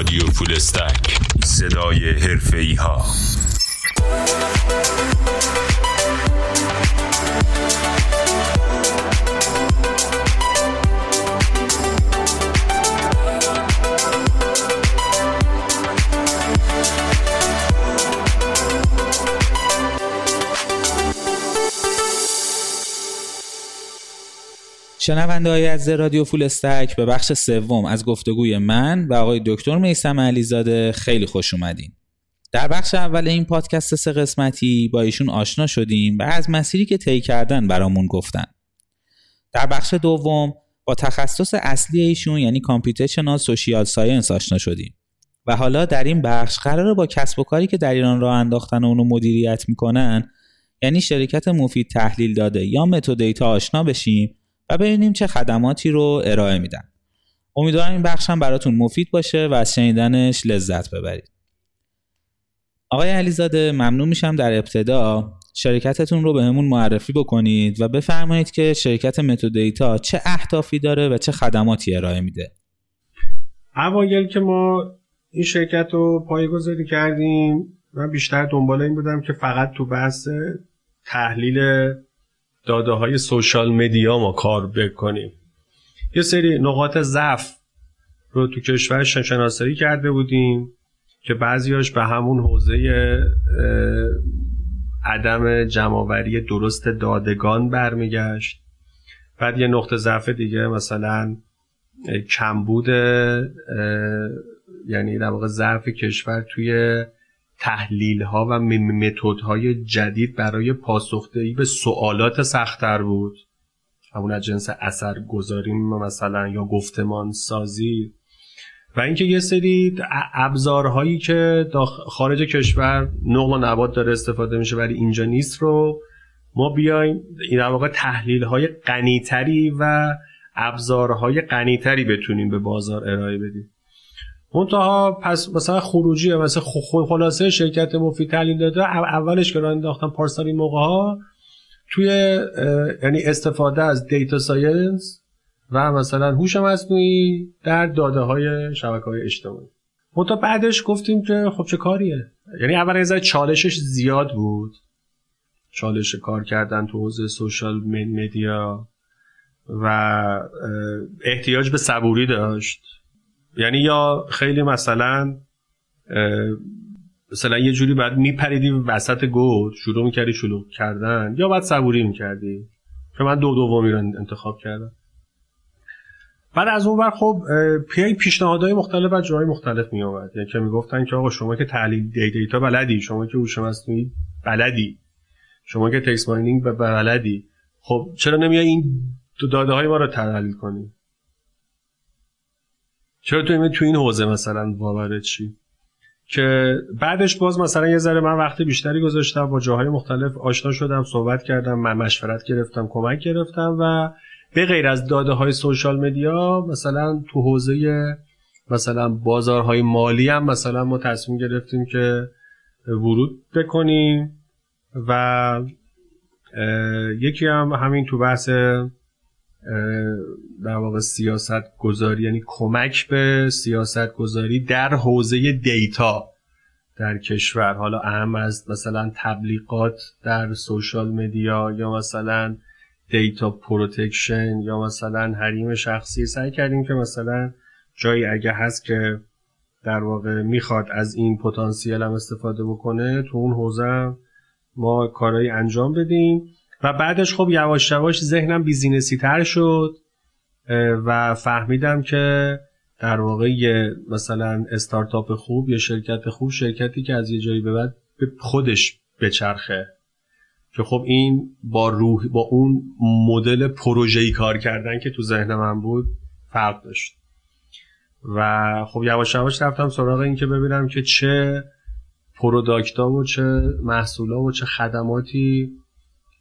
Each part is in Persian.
رادیو فولستک صدای حرفه ها. شنونده های از رادیو Full Stack به بخش سوم از گفتگوی من و آقای دکتر میسم علیزاده خیلی خوش اومدین. در بخش اول این پادکست سه قسمتی با ایشون آشنا شدیم و از مسیری که طی کردن برامون گفتن. در بخش دوم با تخصص اصلی ایشون یعنی computational social science آشنا شدیم. و حالا در این بخش قراره با کسب و کاری که در ایران راه انداختن و اونو مدیریت می‌کنن یعنی شرکت مفید تحلیل داده یا متودیتا آشنا بشیم و ببینیم چه خدماتی رو ارائه میدن. امیدوارم این بخش هم براتون مفید باشه و از شنیدنش لذت ببرید. آقای علیزاده ممنون میشم در ابتدا شرکتتون رو به همون معرفی بکنید و بفرمایید که شرکت متودیتا چه اهدافی داره و چه خدماتی ارائه میده. اوایل که ما این شرکت رو پایگذاری کردیم من بیشتر دنبال این بودم که فقط تو بحث تحلیل داده های سوشال مدیا ما کار بکنیم. یه سری نقاط ضعف رو تو کشور شناسایی کرده بودیم که بعضیاش به همون حوزه عدم جمعوری درست دادگان برمیگشت. بعد یه نقطه ضعف دیگه مثلا کمبود یعنی در واقع ضعف کشور توی تحلیل ها و متد های جدید برای پاسخدهی به سوالات سختتر بود. همون از جنس اثر گذاریم مثلا یا گفتمان سازی. و اینکه یه سری ابزارهایی که خارج کشور نقل و نبات داره استفاده میشه ولی اینجا نیست رو ما بیایم این در واقع تحلیل های غنیتری و ابزارهای غنیتری بتونیم به بازار ارائه بدیم. منتها پس مثلا خروجی مثلا خلاصه شرکت مفید تحلیل داده اولش که راه انداختن پارسال این موقع ها توی یعنی استفاده از data science و مثلا هوش مصنوعی در داده های شبکه های اجتماعی. منتها بعدش گفتیم که خب چه کاریه؟ یعنی اول از چالشش زیاد بود. چالش کار کردن تو حوزه social media و احتیاج به صبوری داشت. یعنی یا خیلی مثلا مثلا یه جوری بعد میپریدی وسط گود شروع می‌کردی شلوغ کردن یا بعد صبوری می‌کردی؟ که من دو دومی رو انتخاب کردم. بعد از اون بر خب پی پیشنهادهای مختلف از جاهای مختلف می آمد یعنی که می‌گفتن که آقا شما که تحلیل دیتا بلدی شما که هوش مصنوعی بلدی شما که تکس ماینینگ بلدی خب چرا نمیای این داده های ما رو تحلیل کنی؟ چرا تو تو این حوزه مثلا باورت چی؟ که بعدش باز مثلا یه ذره من وقت بیشتری گذاشتم با جاهای مختلف آشنا شدم صحبت کردم من مشورت گرفتم کمک گرفتم و به غیر از داده های سوشال مدیا مثلا تو حوزه مثلا بازارهای مالی هم مثلا ما تصمیم گرفتیم که ورود بکنیم و یکی هم همین تو بحث در واقع سیاست گذاری یعنی کمک به سیاست گذاری در حوزه data در کشور. حالا اعم از مثلا تبلیغات در social media یا مثلا data protection یا مثلا حریم شخصی. سعی کردیم که مثلا جایی اگه هست که در واقع می‌خواد از این پتانسیل هم استفاده بکنه تو اون حوزه ما کارهایی انجام بدیم. و بعدش خب یواش یواش ذهنم بیزینسی تر شد و فهمیدم که در واقع یه مثلا استارتاپ خوب یا شرکت خوب شرکتی که از یه جایی به بعد به خودش بچرخه. که خب این با روح با اون مدل پروژه‌ای کار کردن که تو ذهن من بود فرق داشت. و خب یواش یواش رفتم سراغ این که ببینم که چه پروداکتا و چه محصولا و چه خدماتی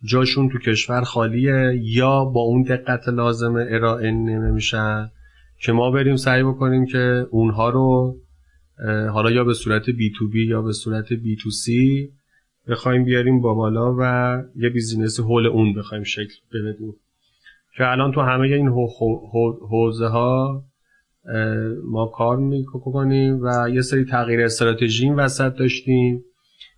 جاشون تو کشور خالیه یا با اون دقت لازم ارائه نمیشن؟ که ما بریم سعی بکنیم که اونها رو حالا یا به صورت بی تو بی یا به صورت بی تو سی بخوایم بیاریم با بالا و یه business حول اون بخوایم شکل بدیم. که الان تو همه این حوزه ها ما کار می‌کنیم و یه سری تغییر استراتژی این وسط داشتیم.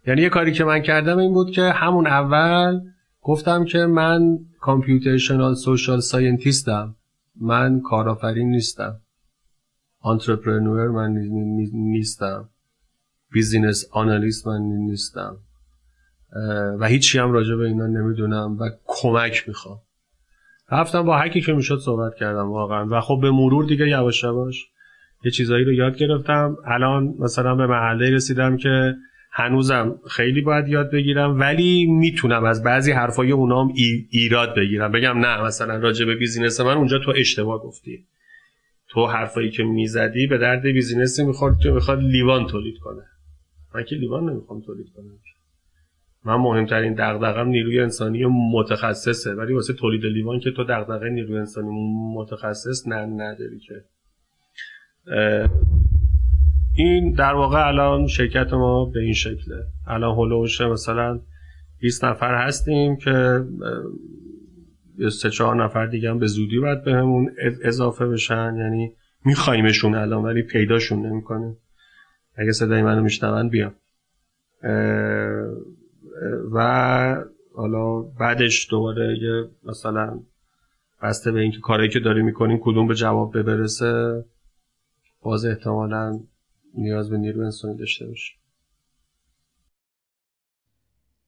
یعنی یه کاری که من کردم این بود که همون اول گفتم که من computational social scientist م. من کارآفرین نیستم. entrepreneur من نیستم. business analyst من نیستم. و هیچی هم راجع به اینا نمی‌دونم و کمک می‌خوام. رفتم با هر کی که می‌شد صحبت کردم واقعا. و خب به مرور دیگه یواش یواش یه چیزایی رو یاد گرفتم. الان مثلا به مرحله رسیدم که هنوزم خیلی باید یاد بگیرم ولی می‌تونم از بعضی حرفای اونام ایراد بگیرم. بگم نه مثلا راجع به business من اونجا تو اشتباه گفتی. تو حرفایی که می‌زدی به درد بیزینسی می‌خواد که می‌خواد لیوان تولید کنه. من که لیوان نمی‌خوام تولید کنم. من مهمترین دغدغم نیروی انسانی متخصصه ولی واسه تولید لیوان که تو دغدغه نیروی انسانی متخصص نه نداری که. این در واقع الان شرکت ما به این شکله. الان هلوش مثلا 20 نفر هستیم که سه چهار نفر دیگه هم به زودی باید بهمون اضافه بشن. یعنی میخوایمشون الان ولی پیداشون نمی‌کنیم اگه صدای منو میشنون بیام. و حالا بعدش دوباره یه مثلا بسته به اینکه کاری که داری می‌کنیم کدوم به جواب برسه باز احتمالا نیاز به نیرو انسانی داشته باشه.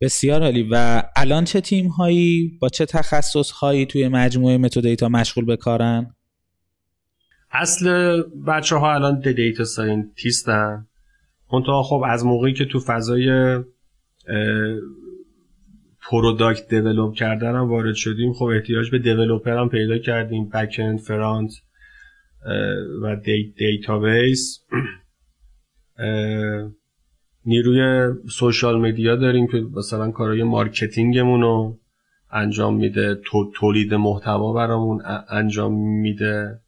بسیار عالی. و الان چه تیم هایی با چه تخصص هایی توی مجموعه متد دیتا مشغول به کارن؟ اصل بچه ها الان data scientist ن منتها خب از موقعی که تو فضای product develop کردن هم وارد شدیم خب احتیاج به developer هم پیدا کردیم. back end front و database نیروی social media داریم که مثلا کارهای marketing مون رو انجام میده تولید محتوا برامون انجام میده.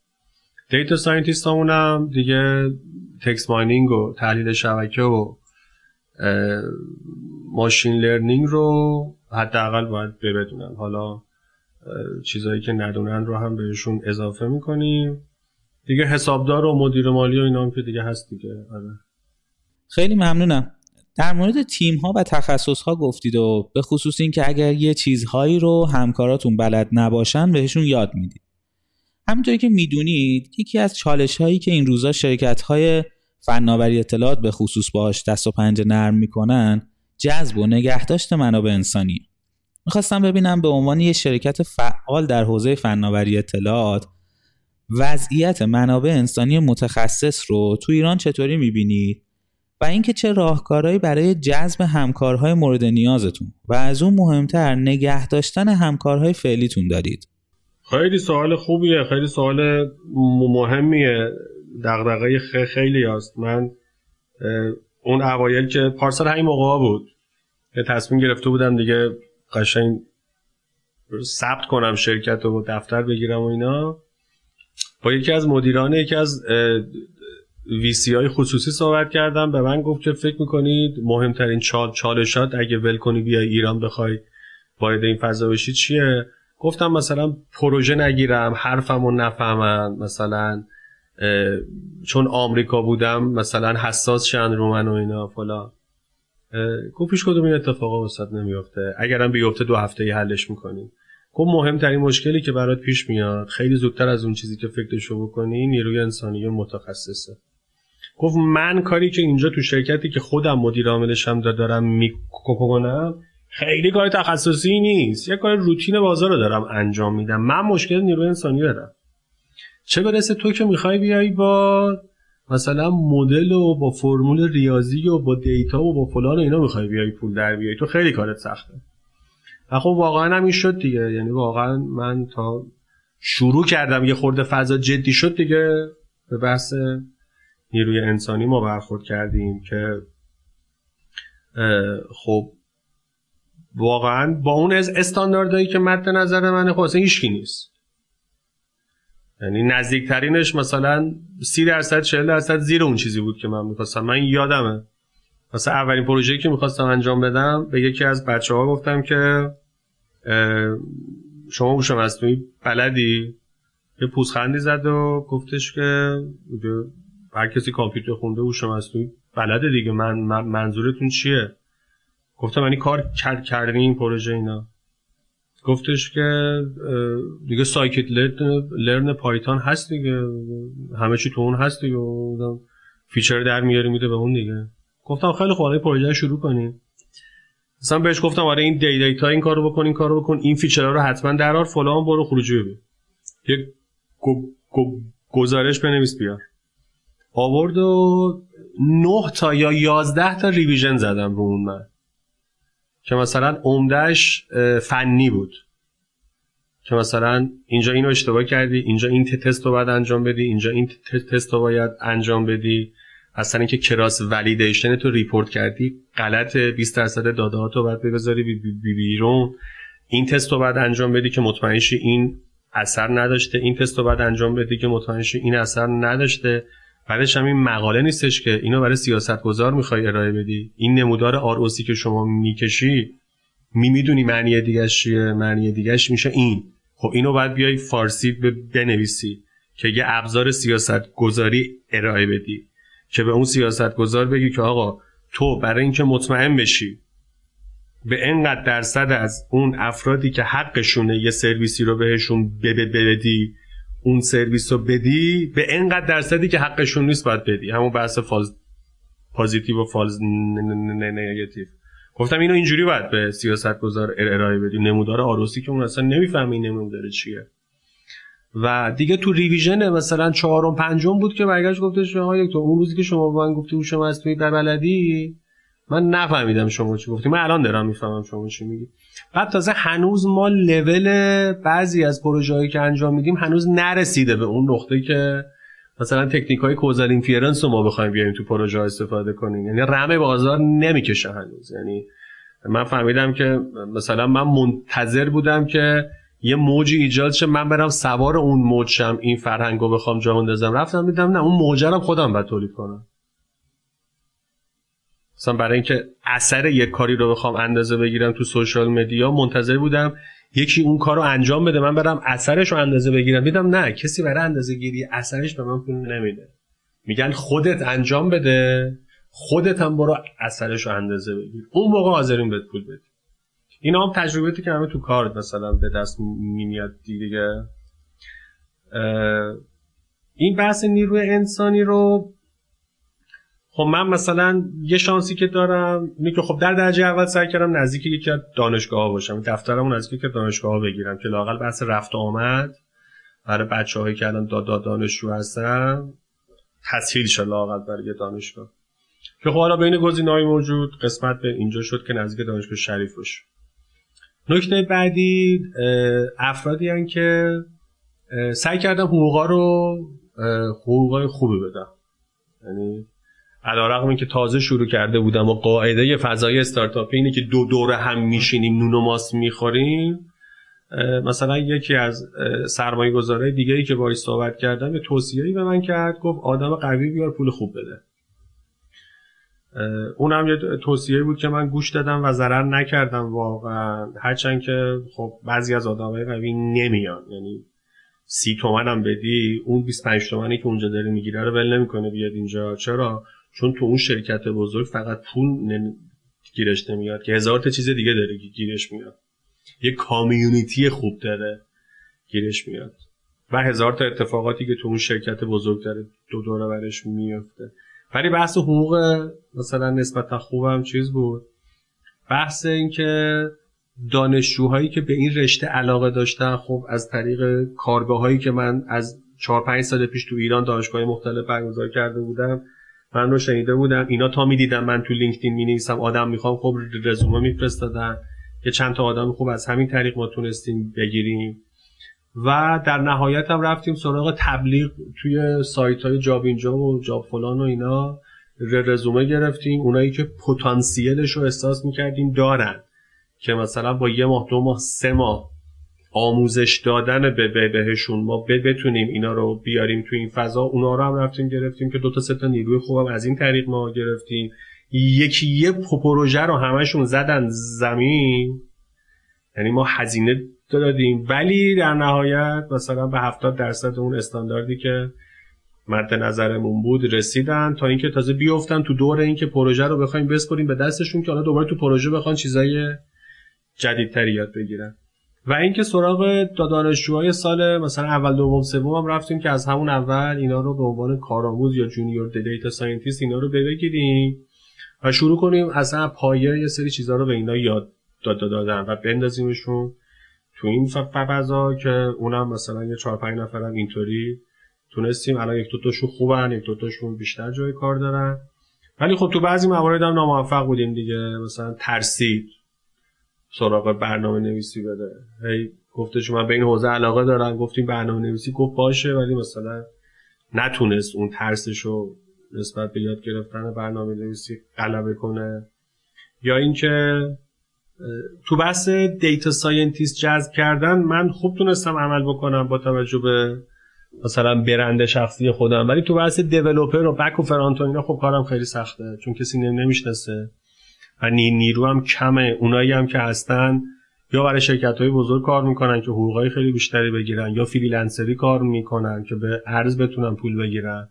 data scientist هم دیگه text mining و تحلیل شبکه و machine learning رو حداقل باید بدونن. حالا چیزهایی که ندونن رو هم بهشون اضافه می‌کنیم. دیگه حسابدار و مدیر مالی و اینا هم که دیگه هست دیگه. آره. خیلی ممنونم. در مورد تیم ها و تخصص ها گفتید و به خصوص این که اگر یه چیزهایی رو همکاراتون بلد نباشن بهشون یاد می‌دید. همینطوری که می‌دونید یکی از چالش هایی که این روزا شرکت های فناوری اطلاعات به خصوص باش دست و پنجه نرم می‌کنن جذب و نگهداشت منابع انسانی. می‌خواستم ببینم به عنوان یه شرکت فعال در حوزه فناوری اطلاعات وضعیت منابع انسانی متخصص رو تو ایران چطوری می‌بینید؟ و اینکه چه راهکارهایی برای جذب همکارهای مورد نیازتون و از اون مهمتر نگه داشتن همکارهای فعلیتون دارید. خیلی سوال خوبیه خیلی سوال مهمیه. دغدغه خیلی هست. من اون اوایل که پارسال همین موقع بود تصمیم گرفته بودم دیگه قشنگ ثبت کنم شرکت و دفتر بگیرم و اینا. با یکی از مدیران یکی از ویسی های خصوصی صحبت کردم. به من گفت که فکر می‌کنید مهمترین چال چالشات اگه ول کنی بیای ایران بخوای باید این فضا بشی چیه؟ گفتم مثلا پروژه نگیرم حرفمو نفهمن. مثلا چون آمریکا بودم مثلا حساس شن رو من و اینا فلا گفت پیش کدوم این اتفاقا وسط نمیافته. اگرم بیفته دو هفته ی حلش می‌کنیم. گفت مهمترین مشکلی که برات پیش میاد خیلی زودتر از اون چیزی که فکرشو بکنی نیروی انسانی متخصصه. گفت من کاری که اینجا تو شرکتی که خودم مدیر عاملشم دارم می‌کنم خیلی کار تخصصی نیست یه کار روتین بازار رو دارم انجام میدم من مشکل نیروی انسانی دارم چه برسه تو که می‌خوای بیای با مثلا مدل و با فرمول ریاضی و با دیتا و با فلان و اینا می‌خوای بیای پول در بیای تو خیلی کارت سخته و خب واقعا هم این شد دیگه یعنی واقعا من تا شروع کردم یه خورده فضا جدی شد دیگه به بحث نیروی انسانی ما برخورد کردیم که خب واقعا با اون از استانداردهایی که مد نظر من خب اصلا هیچکی نیست. یعنی نزدیکترینش مثلا سی درصد 40 درصد زیر اون چیزی بود که من می‌خواستم. من یادمه. مثلا اولین پروژه‌ای که می‌خواستم انجام بدم به یکی از بچه ها گفتم که شما هوش مصنوعی بلدی؟ یه پوزخندی زد و گفتش که هر کسی کامپیوتر خونده شما هستی بلده دیگه. من, منظورتون چیه؟ گفتم یعنی کار کرد کردین این پروژه اینا. گفتش که دیگه scikit-learn پایتون هست دیگه. همه چی تو اون هست دیگه. feature در میاری میده به اون دیگه. گفتم خیلی خوب پروژه شروع کنیم. مثلا بهش گفتم آره این دی data این کارو بکن این کارو بکن این feature ها رو حتما درار فلان برو خروجی ببین. یک گزارش بنویس بیار. آورد و 9 تا یا 11 تا revision زدم رو اون من که مثلا عمدهش فنی بود. که مثلا اینجا اینو اشتباه کردی اینجا این تست رو باید انجام بدی اینجا این تست رو باید انجام بدی. اصلا اینکه cross validation تو report کردی غلط. 20 درصد داده ها تو باید بذاری بی بی بیرون. این تست رو باید انجام بدی که مطمئن این اثر نداشته. این تست رو باید انجام بدی که مطمئن این اثر نداشته. بعدش هم این مقاله نیستش که اینو برای سیاست گذار می‌خوای ارائه بدی. این نمودار ROC که شما می‌کشی می می‌دونی معنی دیگه چیه معنی دیگهش میشه این. خب اینو باید بیای فارسی بنویسی که یه ابزار سیاست گذاری ارائه بدی که به اون سیاست گذار بگی که آقا تو برای اینکه مطمئن بشی به اینقدر درصد از اون افرادی که حقشونه یه سرویسی رو بهشون بدی اون سرویس رو بدی به اینقدر درصدی که حقشون نیست باید بدی. همون بحث فاز positive و false negative. گفتم اینو اینجوری باید به سیاست گذار ارائه بدی. نمودار ROC که اون اصلا نمی‌فهمه این نمودار چیه. و دیگه تو revision مثلا چهارم پنجم بود که برگشت گفتش آقا تو اون روزی که شما با من گفتی شما توی در بلدی من نفهمیدم شما چی گفتی. من الان دارم می‌فهمم شما چی میگی. بعد تازه هنوز ما لول بعضی از پروژه‌هایی که انجام میدیم هنوز نرسیده به اون نقطه که مثلا تکنیک های causal inference رو ما بخوایم بیایم تو پروژه استفاده کنیم. یعنی رم بازار نمی‌کشه هنوز. یعنی من فهمیدم که مثلا من منتظر بودم که یه موجی ایجاد شه. من برم سوار اون موج شم این فرهنگو بخوام جا بندازم رفتم دیدم نه اون موجه رو خودم باید تولید کنم. مثلا برای اینکه اثر یک کاری رو بخوام اندازه بگیرم تو social media منتظر بودم یکی اون کار رو انجام بده من برم اثرش رو اندازه بگیرم. دیدم نه کسی برای اندازه گیری اثرش به من پول نمیده. میگن خودت انجام بده خودت هم برو اثرش رو اندازه بگیر. اون موقع حاضرین بهت پول بدی اینا هم تجربیاتی که همه تو کار مثلا به دست میاد دیگه. این بحث نیروی انسانی رو خب من مثلا یه شانسی که دارم اینه که خب در درجه اول سعی کردم نزدیک یکی از دانشگاه ها باشم. دفترمون نزدیک که دانشگاه ها بگیرم که لاقل بحث رفت آمد برای بچه هایی که الان دادا دانشجو هستن تسهیل شه لاقل برای دانشگاه. که خب حالا بین گزینه‌های موجود قسمت به اینجا شد که نزدیک دانشگاه شریف باشه نکته بعدی افرادی هن که سعی کردم حقوقا رو حقوقای خوبی بدم. یعنی علیرغم که تازه شروع کرده بودم و قاعده فضای استارتاپی اینه که دو دوره هم میشینیم نون و ماست می‌خوریم مثلا یکی از سرمایه گذاره دیگه که باید صحبت کردم یه توصیه‌ای به من کرد گفت آدم قوی بیار پول خوب بده. اونم یه توصیه بود که من گوش دادم و ضرر نکردم واقعا. هرچند که خب بعضی از آدمای قوی نمیان یعنی سی تومن هم بدی اون 25 تومنی که اونجا داره می‌گیره رو ول نمی‌کنه بیاد اینجا. چرا؟ چون تو اون شرکت بزرگ فقط پول گیرش نمیاد که هزار تا چیز دیگه داره که گیرش میاد. یه کامیونیتی خوب داره گیرش میاد. و هزار تا اتفاقاتی که تو اون شرکت بزرگ داره دو دوره برش میفته. ولی بحث حقوق مثلا نسبتا خوبم چیز بود؟ بحث اینکه دانشجوهایی که به این رشته علاقه داشتن خب از طریق کارگاه هایی که من از 4 5 سال پیش تو ایران دانشگاه مختلف برگزار کرده بودم من رو شنیده بودم. اینا تا می‌دیدم من تو لینکدین می آدم می‌خوام خب رزومه میفرستادن. که چند تا آدم خوب از همین طریق ما تونستیم بگیریم. و در نهایت هم رفتیم سراغ تبلیغ توی سایت های جاب اینجا و جاب فلان و اینا. رزومه گرفتیم. اونایی که پتانسیلش رو احساس می‌کردیم دارن. که مثلا با یه ماه دو ماه سه ماه آموزش دادن به بهشون. ما بتونیم اینا رو بیاریم تو این فضا. اونا رو هم رفتیم گرفتیم که دو تا سه تا نیروی خوبم از این طریق ما گرفتیم. یکی یه پروژه رو همشون زدن زمین. یعنی ما هزینه دادیم. ولی در نهایت مثلا به 70 درصد اون استانداردی که مد نظرمون بود رسیدن تا اینکه تازه بیفتن تو دور اینکه پروژه رو بخوایم بسپریم به دستشون که حالا دوباره تو پروژه بخوان چیزای جدیدتری یاد بگیرن. و اینکه سراغ دانشجوهای سال مثلا اول دوم سوم هم رفتیم که از همون اول اینا رو به عنوان کارآموز یا junior data scientist اینا رو بگیریم و شروع کنیم اصلا پایه یه سری چیزها رو به اینا یاد داد دادن و بندازیمشون تو این فضا که اونم مثلا یه چهار پنج نفرم اینطوری تونستیم. الان یک دو تاشون خوبن یک دو تاشون بیشتر جای کار دارن. ولی خب تو بعضی موارد هم ناموفق بودیم دیگه. مثلا ترسید. سراغ برنامه نویسی بده. هی گفته شما به این حوزه علاقه دارن. گفتیم برنامه نویسی گفت باشه ولی مثلا نتونست اون ترسشو نسبت به یاد گرفتن برنامه نویسی غلبه کنه. یا اینکه تو بحث data scientist جذب کردن من خوب تونستم عمل بکنم با توجه به مثلا برند شخصی خودم. ولی تو بحث developer و back و front اینا خب کارم خیلی سخته چون کسی نمی‌شناسه. و نیرو هم کمه. اونایی هم که هستن یا برای شرکت های بزرگ کار می‌کنن که حقوقای خیلی بیشتری بگیرن یا freelancer ی کار می‌کنن که به ارز بتونن پول بگیرن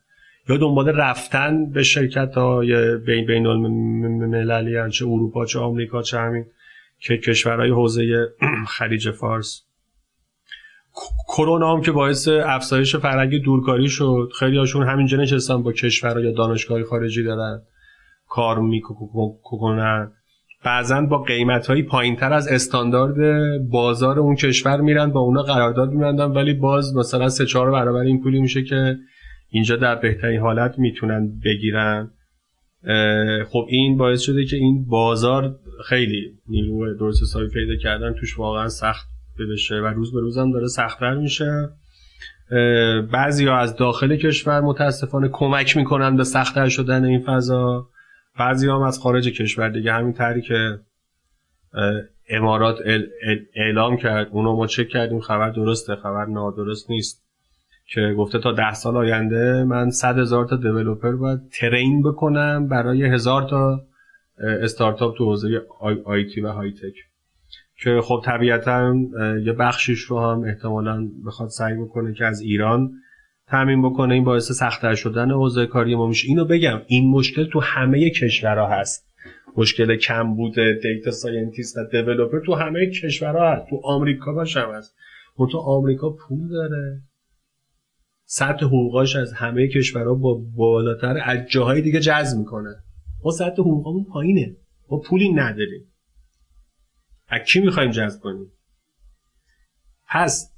یا دنبال رفتن به شرکت های بین بین المللی چه اروپا چه آمریکا چه همین که کشورهای حوزه خلیج فارس. کرونا هم که باعث افزایش فرهنگ دورکاری شد. خیلی هاشون همینجا نشستن با کشورها یا دانشگاه خارجی دارن. کار می‌کنن بعضا با قیمت های پایین تر از استاندارد بازار اون کشور میرن با اونا قرارداد میبندن ولی باز مثلا سه چهار برابر این پولی میشه که اینجا در بهترین حالت می‌تونن بگیرن. خب این باعث شده که این بازار خیلی نیرو درست حسابی پیدا کردن توش واقعا سخت بشه و روز به روزم داره سختتر میشه. بعضی از داخل کشور متاسفانه کمک می‌کنن به سختتر شدن این فضا. بعضی هم از خارج کشور دیگه همین طری که امارات اعلام کرد اونو ما چک کردیم خبر درسته خبر نادرست نیست. که گفته تا ده سال آینده من صد هزار تا developer باید train بکنم برای هزار تا استارتاپ تو حوزه IT و high tech که خب طبیعتا یه بخشیش رو هم احتمالا بخواد سعی بکنه که از ایران تامین بکنه این باعث سختتر شدن حوزه کاری ما میشه. اینو بگم این مشکل تو همه کشورها هست. مشکل کمبود data scientist و developer تو همه کشورها هست. تو آمریکا باشم هست. اون تو آمریکا پول داره. سطح حقوقاش از همه کشورها با بالاتر از جاهای دیگه جذب می‌کنه. ما سطح حقوقمون پایینه. ما پولی نداریم. از کی می‌خوایم جذب کنیم؟ پس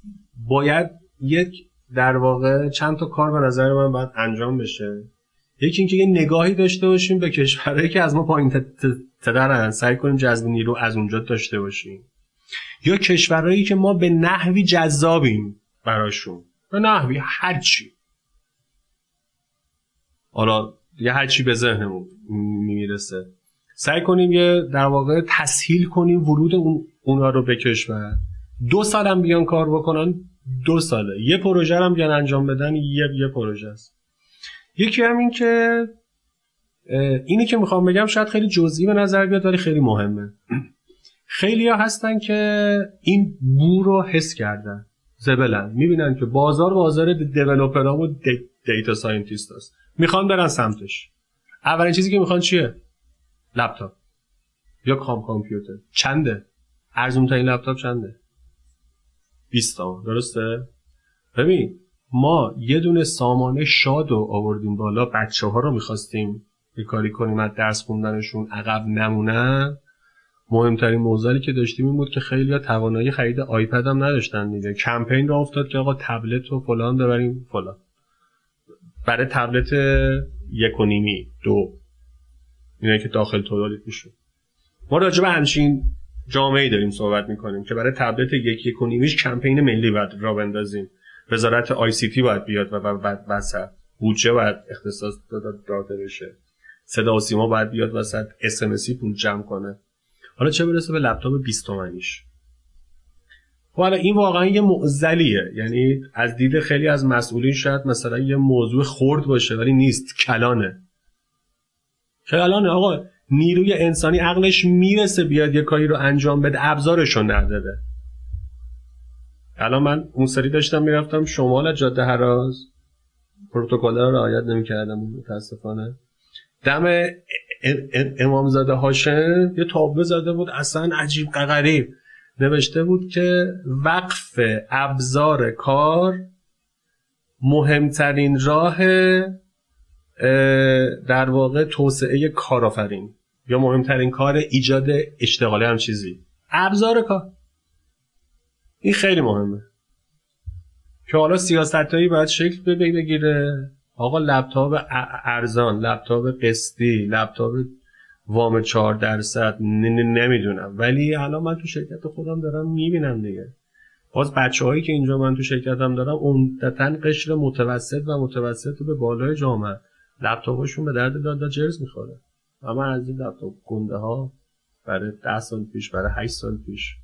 باید یک در واقع چند تا کار به نظر من باید انجام بشه. یکی اینکه یه نگاهی داشته باشیم به کشورهایی که از ما پایین تدرن سعی کنیم جذب نیرو از اونجا داشته باشیم. یا کشورهایی که ما به نحوی جذابیم براشون. به نحوی هرچی حالا یه هرچی به ذهنمون می‌رسه. سعی کنیم یه در واقع تسهیل کنیم ورود اون اونا رو به کشور. دو سالم بیان کار بکنن دو ساله. یه پروژه هم بیان انجام بدن یه یه پروژه است. یکی هم این که اینی که می‌خوام بگم شاید خیلی جزئی به نظر بیاد ولی خیلی مهمه. خیلی ها هستن که این بو رو حس کردن. زبلن. می‌بینن که بازار بازار developer ها و data scientist هست می‌خوان برن سمتش. اولین چیزی که می‌خوان چیه؟ لپتاپ. یا کام کامپیوتر. چنده؟ ارزون این لپتاپ چنده؟ 20 تا. درسته؟ ببین ما یه دونه سامانه شاد رو آوردیم بالا بچه ها رو می‌خواستیم یه کاری کنیم از درس خوندنشون عقب نمونن. مهمترین موضوعی که داشتیم این بود که خیلی توانایی خرید آیپد هم نداشتن دیگه. کمپین را افتاد که آقا تبلت و فلان ببریم فلان. برای تبلت یک و نیمی دو. اینه که داخل تولید میشه ما راجع به همچین جامعه داریم صحبت می‌کنیم که برای تبلت یکی کنیمیش کمپین ملی باید را بندازیم. وزارت آی سی تی باید بیاد و بعد وسط. بودجه باید اختصاص داده بشه. صدا و سیما باید بیاد وسط. اس پول جمع کنه. حالا چه برسه به لپتاپ 20 تومنیش؟ خب حالا این واقعا یه معزلیه یعنی از دید خیلی از مسئولین شاید مثلا یه موضوع خرد باشه ولی نیست. کلانه. کلانه. آقا نیروی انسانی عقلش می‌رسه بیاد یه کاری رو انجام بده ابزارش رو نداره الان من اون سری داشتم می‌رفتم شمال جاده هراز پروتکل رو رعایت نمی‌کردم متاسفانه. دم امامزاده هاشم یه تابلو زده بود اصلا عجیب غریب. نوشته بود که وقف ابزار کار مهمترین راه در واقع توسعه کارآفرین. یا مهمترین کار ایجاد اشتغالی هم چیزی؟ ابزار کار. این خیلی مهمه. که حالا سیاست هایی باید شکل بگیره. آقا لپتاپ ارزان لپتاپ قسطی لپتاپ وام 4 درصد نمی‌دونم. ولی الان من تو شرکت خودم دارم می‌بینم دیگه. باز بچه هایی که اینجا من تو شرکتم دارم عمدتا قشر متوسط و متوسط به بالای جامعه. لپتاپشون به درد داد جرز می‌خوره. اما از این لپتاپ گنده ها برای ده سال پیش برای 8 سال پیش.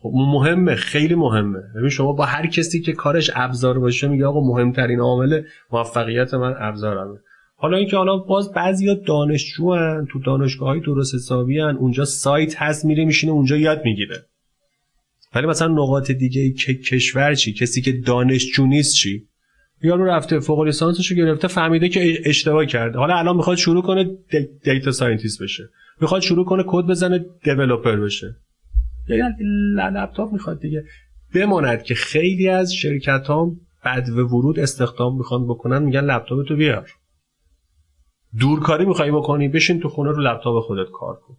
خب مهمه خیلی مهمه. ببین شما با هر کسی که کارش ابزار باشه میگه آقا مهمترین عامل موفقیت من ابزارمه. حالا اینکه حالا باز بعضیا دانشجو هن تو دانشگاه های درست حسابی هن اونجا سایت هست میره میشینه اونجا یاد می‌گیره. ولی مثلا نقاط دیگه که کشور چی؟ کسی که دانشجو نیست چی؟ یارو رفته فوق لیسانسش رو گرفته فهمیده که اشتباه کرده. حالا الان می‌خواد شروع کنه data scientist بشه. می‌خواد شروع کنه کد بزنه developer بشه. یعنی لپتاپ می‌خواد دیگه. بماند که خیلی از شرکت ها بدو ورود استخدام می‌خوان بکنن میگن لپتاپ تو بیار. دورکاری می‌خوای بکنی بشین تو خونه رو لپتاپ خودت کار کن.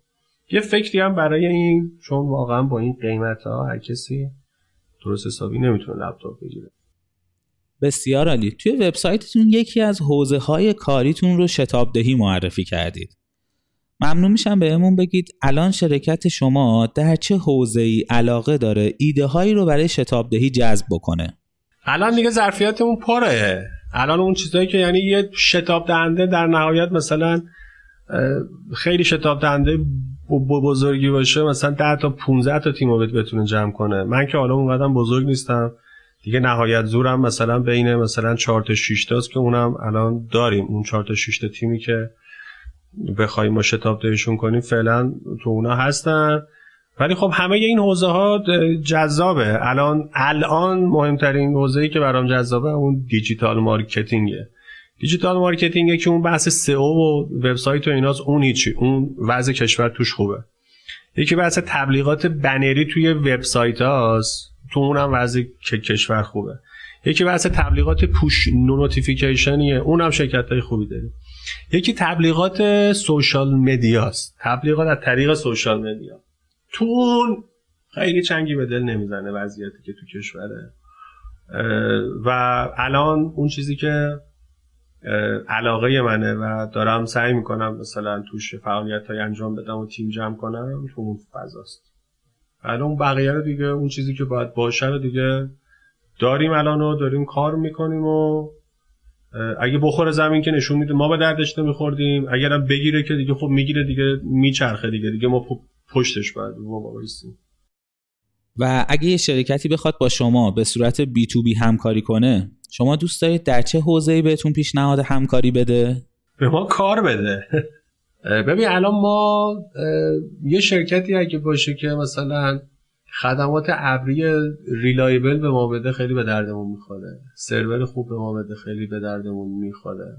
یه فکری هم برای این چون واقعا با این قیمت ها هر کسی درست حسابی نمی‌تونه لپتاپ بگیره. بسیار عالی. توی وبسایتتون یکی از حوزه های کاریتون رو شتاب دهی معرفی کردید. ممنون میشم بهمون بگید الان شرکت شما در چه حوزه ای علاقه داره ایده هایی رو برای شتاب دهی جذب بکنه؟ الان دیگه ظرفیتمون پره. الان اون چیزایی که یعنی یه شتاب دهنده در نهایت مثلا خیلی شتاب دهنده بزرگی باشه مثلا 10 تا 15 تا تیم رو بتونه جمع کنه. من که حالا اونقدر بزرگ نیستم. دیگه نهایت زورم مثلا بین مثلا 4 تا 6 تاست که اونم الان داریم. اون 4 تا 6 تا تیمی که بخوایم ما شتاب دهشون کنیم فعلا تو اونا هستن. ولی خب همه این حوزه ها جذابه. الان الان مهمترین حوزه ای که برام جذابه اون digital marketing ه. digital marketing ه که اون بحث SEO و وبسایت و ایناست. اون هیچی. اون وضع کشور توش خوبه. یکی بحث تبلیغات بنری توی وبسایت هاست تو اونم وضع کشور خوبه. یکی بحث تبلیغات push notification یه اونم شرکت های خوبی داریم. یکی تبلیغات social media ست تبلیغات از طریق social media تو اون خیلی چنگی به دل نمی‌زنه وضعیتی که تو کشوره. و الان اون چیزی که علاقه منه و دارم سعی می‌کنم مثلا توش فعالیت های انجام بدم و تیم جمع کنم تو اون فضاست. الان اون بقیه رو دیگه اون چیزی که باید باشه رو دیگه داریم الان رو داریم کار می‌کنیم و اگه بخوره زمین که نشون میده ما به دردش نمیخوردیم. اگرم بگیره که دیگه خب می‌گیره دیگه میچرخه دیگه. دیگه ما پشتش باید ما و اگه یه شرکتی بخواد با شما به صورت بی تو بی همکاری کنه شما دوست دارید در چه حوزه‌ای بهتون پیشنهاد همکاری بده؟ به ما کار بده. ببین الان ما یه شرکتی اگه باشه که مثلا خدمات ابری ریلایبل به ما بده خیلی به دردمون می‌خوره. سرور خوب به ما بده خیلی به دردمون می‌خوره.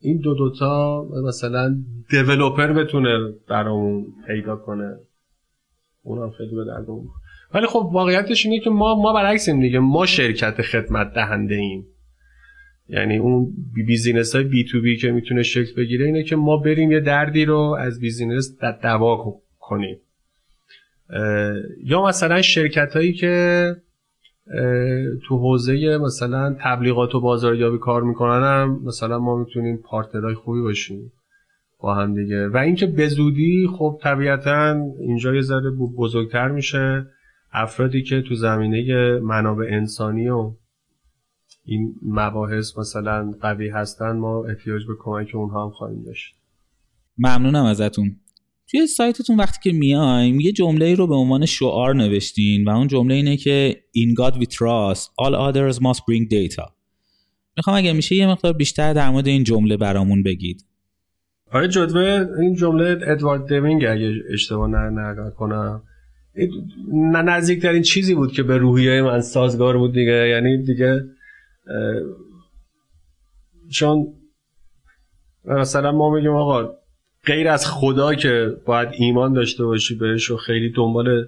این دو دوتا مثلا دیولوپر بتونه برامون پیدا کنه. اونم خیلی به دردمون ولی خب واقعیتش اینه که ما ما برعکسیم دیگه. ما شرکت خدمت دهنده ایم. یعنی اون business های B2B که می‌تونه شکل بگیره اینه که ما بریم یه دردی رو از business دوا کنیم. یا مثلا شرکت هایی که تو حوزه مثلا تبلیغات و بازاریابی کار می‌کنن هم مثلا ما می‌تونیم partner های خوبی باشیم با هم دیگه. و اینکه به زودی خب طبیعتا اینجا یه ذره بزرگتر میشه افرادی که تو زمینه منابع انسانی و این مباحث مثلا قوی هستن ما احتیاج به کمک اونها هم خواهیم داشت. ممنونم ازتون. توی سایتتون وقتی که میایم یه جمله رو به عنوان شعار نوشتین و اون جمله اینه که In God we trust all others must bring data. می‌خوام اگه میشه یه مقدار بیشتر در مورد این جمله برامون بگید. آره جدوه این جمله ادوارد دیوینگ اگه اشتباه نه کنم. نه نزدیکترین چیزی بود که به روحیه من سازگار بود دیگه. یعنی دیگه چون مثلا ما میگیم آقا غیر از خدا که باید ایمان داشته باشی بهش و خیلی دنبال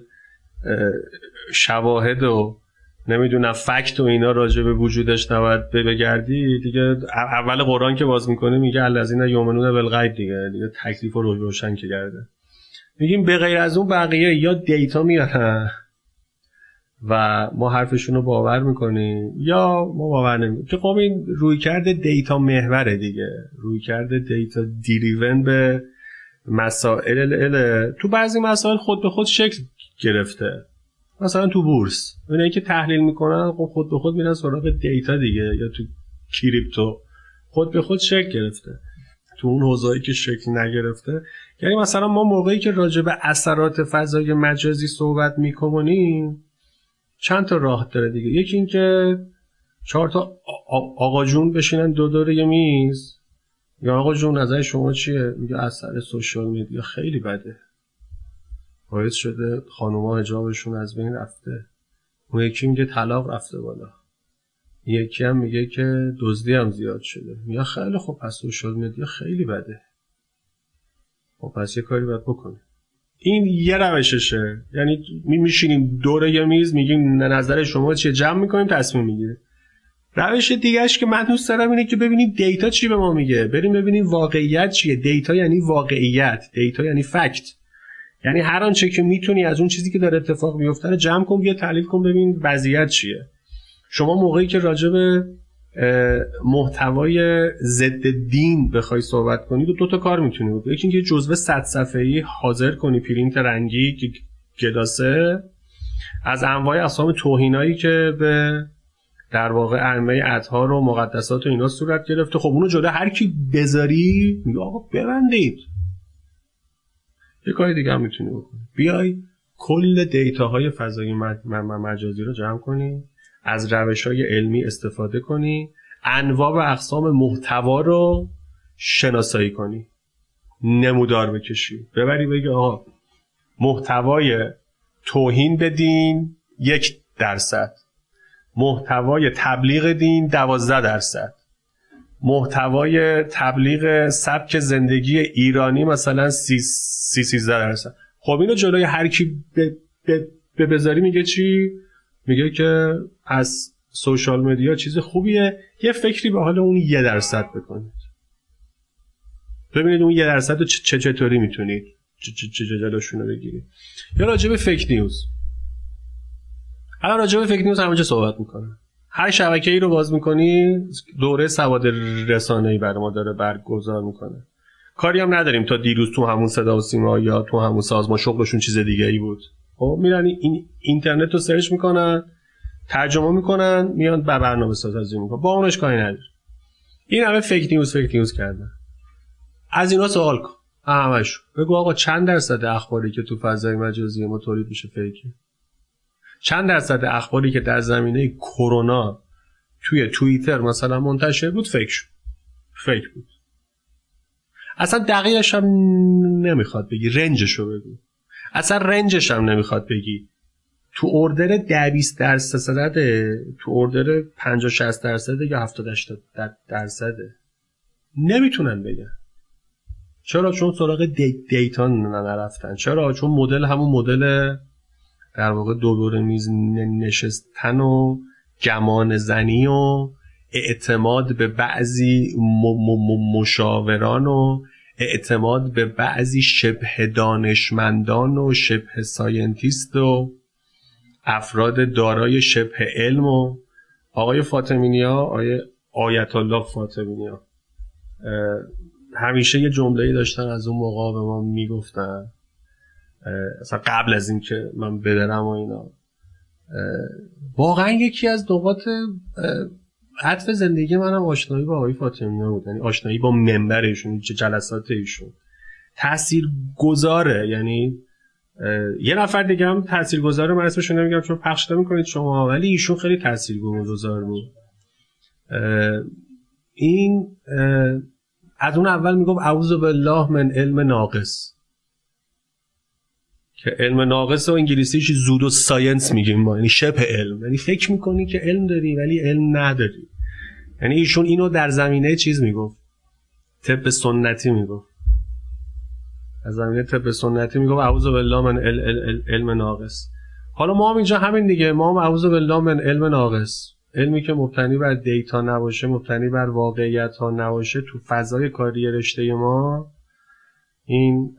شواهد و نمی‌دونم فکت و اینا راجع به وجودش نباید بگردی. دیگه اول قرآن که باز می‌کنه میگه الذین یؤمنون بالغیب دیگه. دیگه تکلیف رو روشن که کرده میگیم به غیر از اون بقیه یا data میارن؟ و ما حرفشون رو باور می‌کنیم. یا ما باور نمی‌کنیم که خب این رویکرد data محوره دیگه. رویکرد data driven به مسائل ال تو بعضی مسائل خود به خود شکل گرفته. مثلا تو بورس. اونایی که تحلیل می‌کنن خب خود به خود میرن سراغ data دیگه یا تو crypto. خود به خود شکل گرفته. تو اون حوزه‌ای که شکل نگرفته. یعنی مثلا ما موقعی که راجع به اثرات فضای مجازی صحبت می‌کنیم چند تا راه داره دیگه. یکی اینکه چهار تا آقا جون بشینن دو دور یه میز. یا آقا جون نظر شما چیه؟ میگه اثر سوشال میدیا. خیلی بده. باعث شده خانوما حجابشون از بین رفته. اون یکی میگه طلاق رفته بالا. یکی هم میگه که دزدی هم زیاد شده. میگه خیلی خب پس social media خیلی بده. خب پس یه کاری باید بکنه این یه روششه. یعنی می میشینیم دور یه میز میگیم نظر شما چیه؟ جمع می‌کنیم تصمیم می‌گیره روش دیگهش که من دوست دارم اینه که ببینیم data چی به ما میگه. بریم ببینیم واقعیت چیه. data یعنی واقعیت. data یعنی fact. یعنی هر آنچه که می‌تونی از اون چیزی که داره اتفاق میفته رو جمع کن بیا تحلیل کن ببین وضعیت چیه. شما موقعی که راجع به محتوای ضد دین بخوای صحبت کنی دو, دو تا کار می‌تونی بکنی. یکی اینکه جزوه 100 صفحه‌ای حاضر کنی پرینت رنگی گداسه از انواع اقسام توهینایی که به در واقع ائمه اطهار و مقدسات و اینا صورت گرفته. خب اونو جلو هر کی بذاری میگه آقا ببندید. یه کاری دیگه هم می‌تونی بکنی. بیای کل دیتاهای فضایی مجازی رو جمع کنی. از روش های علمی استفاده کنی. انواع و اقسام محتوا رو شناسایی کنی. نمودار بکشی. ببری بگی آقا محتوای توهین بدین یک درصد. محتوای تبلیغ دین دوازده درصد. محتوای تبلیغ سبک زندگی ایرانی مثلا سی سی درصد. خب اینو جلوی هر کی به بذاری میگه چی؟ میگه که از social media چیز خوبیه. یه فکری به حال اون یه درصد بکنید. ببینید اون یه درصد رو چه چطوری می‌تونید. چه جلوشون رو بگیرید. یا راجع به fake news الان راجع به fake news همونجا صحبت می‌کنه هر شبکه ای رو باز می‌کنی دوره سواد رسانه ای ما داره برگزار می‌کنه. کاری هم نداریم تا دیروز تو همون صدا و سیما یا تو همون سازمان شغلشون چیز دیگه ای بود. خب میرن این اینترنت رو search می‌کنن ترجمه می‌کنن میان به برنامه سازی می‌کنن. با اونش کاری نداره این همه fake news fake news کردن. از اینا سوال کن. همش. بگو آقا چند درصد اخباری که تو فضای مجازی ما تولید میشه fake ه چند درصد اخباری که در زمینه کرونا توی توییتر مثلا منتشر بود fake شد. fake بود. اصلا دقیقش هم نمی‌خواد بگی رنجش رو بگو. اصلا رنجش هم نمی‌خواد بگی. تو اردر 10 20 درصد تو اردر 50 60 درصد یا 70 80 درصده نمی‌تونن بگن. چرا؟ چون سراغ دی دیتا نرفتن. چرا؟ چون مدل همون مدل در واقع دو دور میز نشستن و گمان زنی و اعتماد به بعضی مشاوران و اعتماد به بعضی شبه دانشمندان و شبه scientist و افراد دارای شبه علم و آقای فاطمی‌نیا آقای آیت الله فاطمی‌نیا همیشه یه جمله داشتن از اون موقع به ما می‌گفتن. اصلا قبل از اینکه من برم و اینا. واقعا یکی از نقاط عطف زندگی منم آشنایی با آقای فاطمی بود. یعنی آشنایی با منبر ایشون چه جلسات ایشون تاثیر گذاره یعنی یه نفر دیگه هم تاثیر گذاره من اسمشون نمیگم چون پخش می‌کنید شما ولی ایشون خیلی تاثیر گذار بود این از اون اول می‌گفت اعوذ بالله من علم ناقص. که علم ناقص و انگلیسیش زود و ساینس میگیم ما. یعنی شبه علم. یعنی فکر می‌کنی که علم داری ولی علم نداری. یعنی ایشون اینو در زمینه چیز می‌گفت. طب سنتی می‌گفت. از زمینه طب سنتی می‌گفت اعوذ بالله من علم ناقص. حالا ما هم اینجا همین دیگه. ما هم اعوذ بالله من علم ناقص. علمی که مبتنی بر دیتا نباشه مبتنی بر واقعیت ها نباشه تو فضای کاری رشته ما این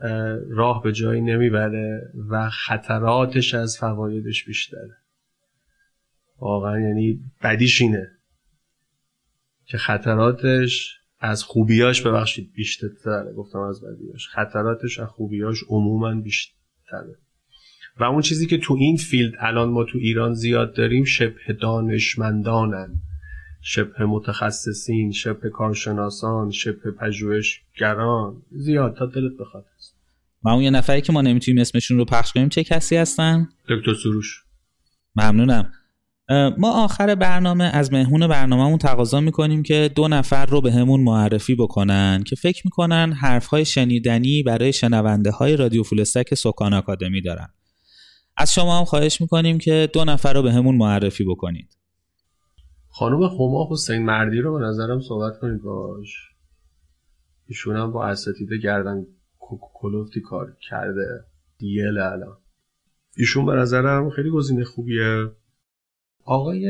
راه به جایی نمی‌بره و خطراتش از فوایدش بیشتره. واقعا یعنی بدیش اینه که خطراتش از خوبیاش ببخشید بیشتره گفتم از بدیاش. خطراتش از خوبیاش عموما بیشتره. و اون چیزی که تو این فیلد الان ما تو ایران زیاد داریم شبه دانشمندانن. شبه متخصصین شبه کارشناسان شبه پژوهشگران. زیاد تا دلت بخواد. و اون یه نفری که ما نمی‌تونیم اسمشون رو پخش کنیم چه کسی هستن؟ دکتر سروش. ممنونم. ما آخر برنامه از مهمون برنامهمون تقاضا می‌کنیم که دو نفر رو به همون معرفی بکنن که فکر می‌کنن حرفهای شنیدنی برای شنونده های رادیو فولستک سکان آکادمی دارن. از شما هم خواهش می‌کنیم که دو نفر رو به همون معرفی بکنید. خانم خما حسین مردی رو به نظرم صحبت کنید باش. ایشون هم با اساتید گردن کلوفتی کار کرده. دیل الان. ایشون به نظرم خیلی گزینه خوبیه. آقای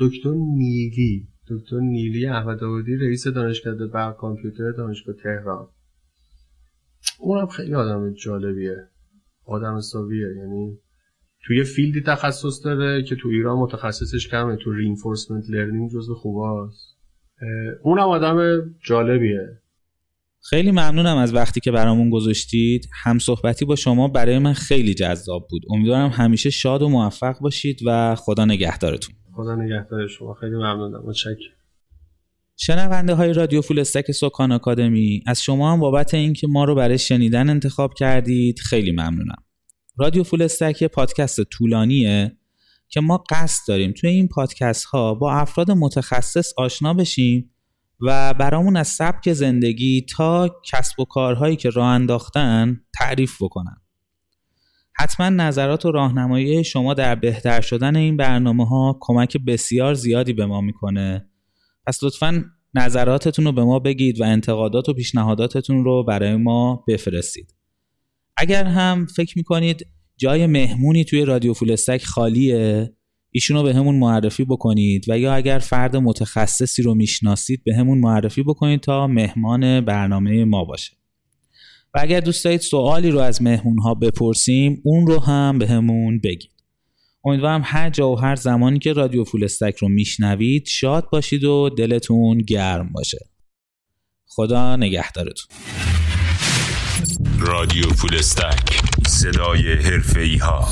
دکتر نیلی دکتر نیلی احمد آبادی رئیس دانشکده برق کامپیوتر دانشگاه تهران. اونم خیلی آدم جالبیه. آدم حسابیه یعنی توی field ی تخصص داره که تو ایران متخصصش کمه. تو reinforcement learning جزو خوباست اونم آدم جالبیه. خیلی ممنونم از وقتی که برامون گذاشتید. هم صحبتی با شما برای من خیلی جذاب بود. امیدوارم همیشه شاد و موفق باشید و خدا نگهدارتون. خدا نگهدار شما. خیلی ممنونم. متشکرم. شنونده های رادیو فول استک سکان آکادمی از شما هم بابت اینکه ما رو برای شنیدن انتخاب کردید خیلی ممنونم. رادیو فول استک پادکست طولانیه که ما قصد داریم توی این پادکست ها با افراد متخصص آشنا بشیم و برامون از سبک زندگی تا کسب و کارهایی که راه انداختن تعریف بکنن. حتما نظرات و راهنمایی شما در بهتر شدن این برنامه ها کمک بسیار زیادی به ما می‌کنه. پس لطفا نظراتتون رو به ما بگید و انتقادات و پیشنهاداتتون رو برای ما بفرستید. اگر هم فکر می‌کنید جای مهمونی توی رادیو فولستک خالیه ایشون رو به همون معرفی بکنید. و یا اگر فرد متخصصی رو می‌شناسید به همون معرفی بکنید تا مهمان برنامه ما باشه. و اگر دوست دارید سوالی رو از مهمون ها بپرسیم اون رو هم به همون بگید. امیدوارم هر جا و هر زمانی که رادیو فولستک رو میشنوید شاد باشید و دلتون گرم باشه. خدا نگهدارتون. رادیو فولستک صدای حرفه ها.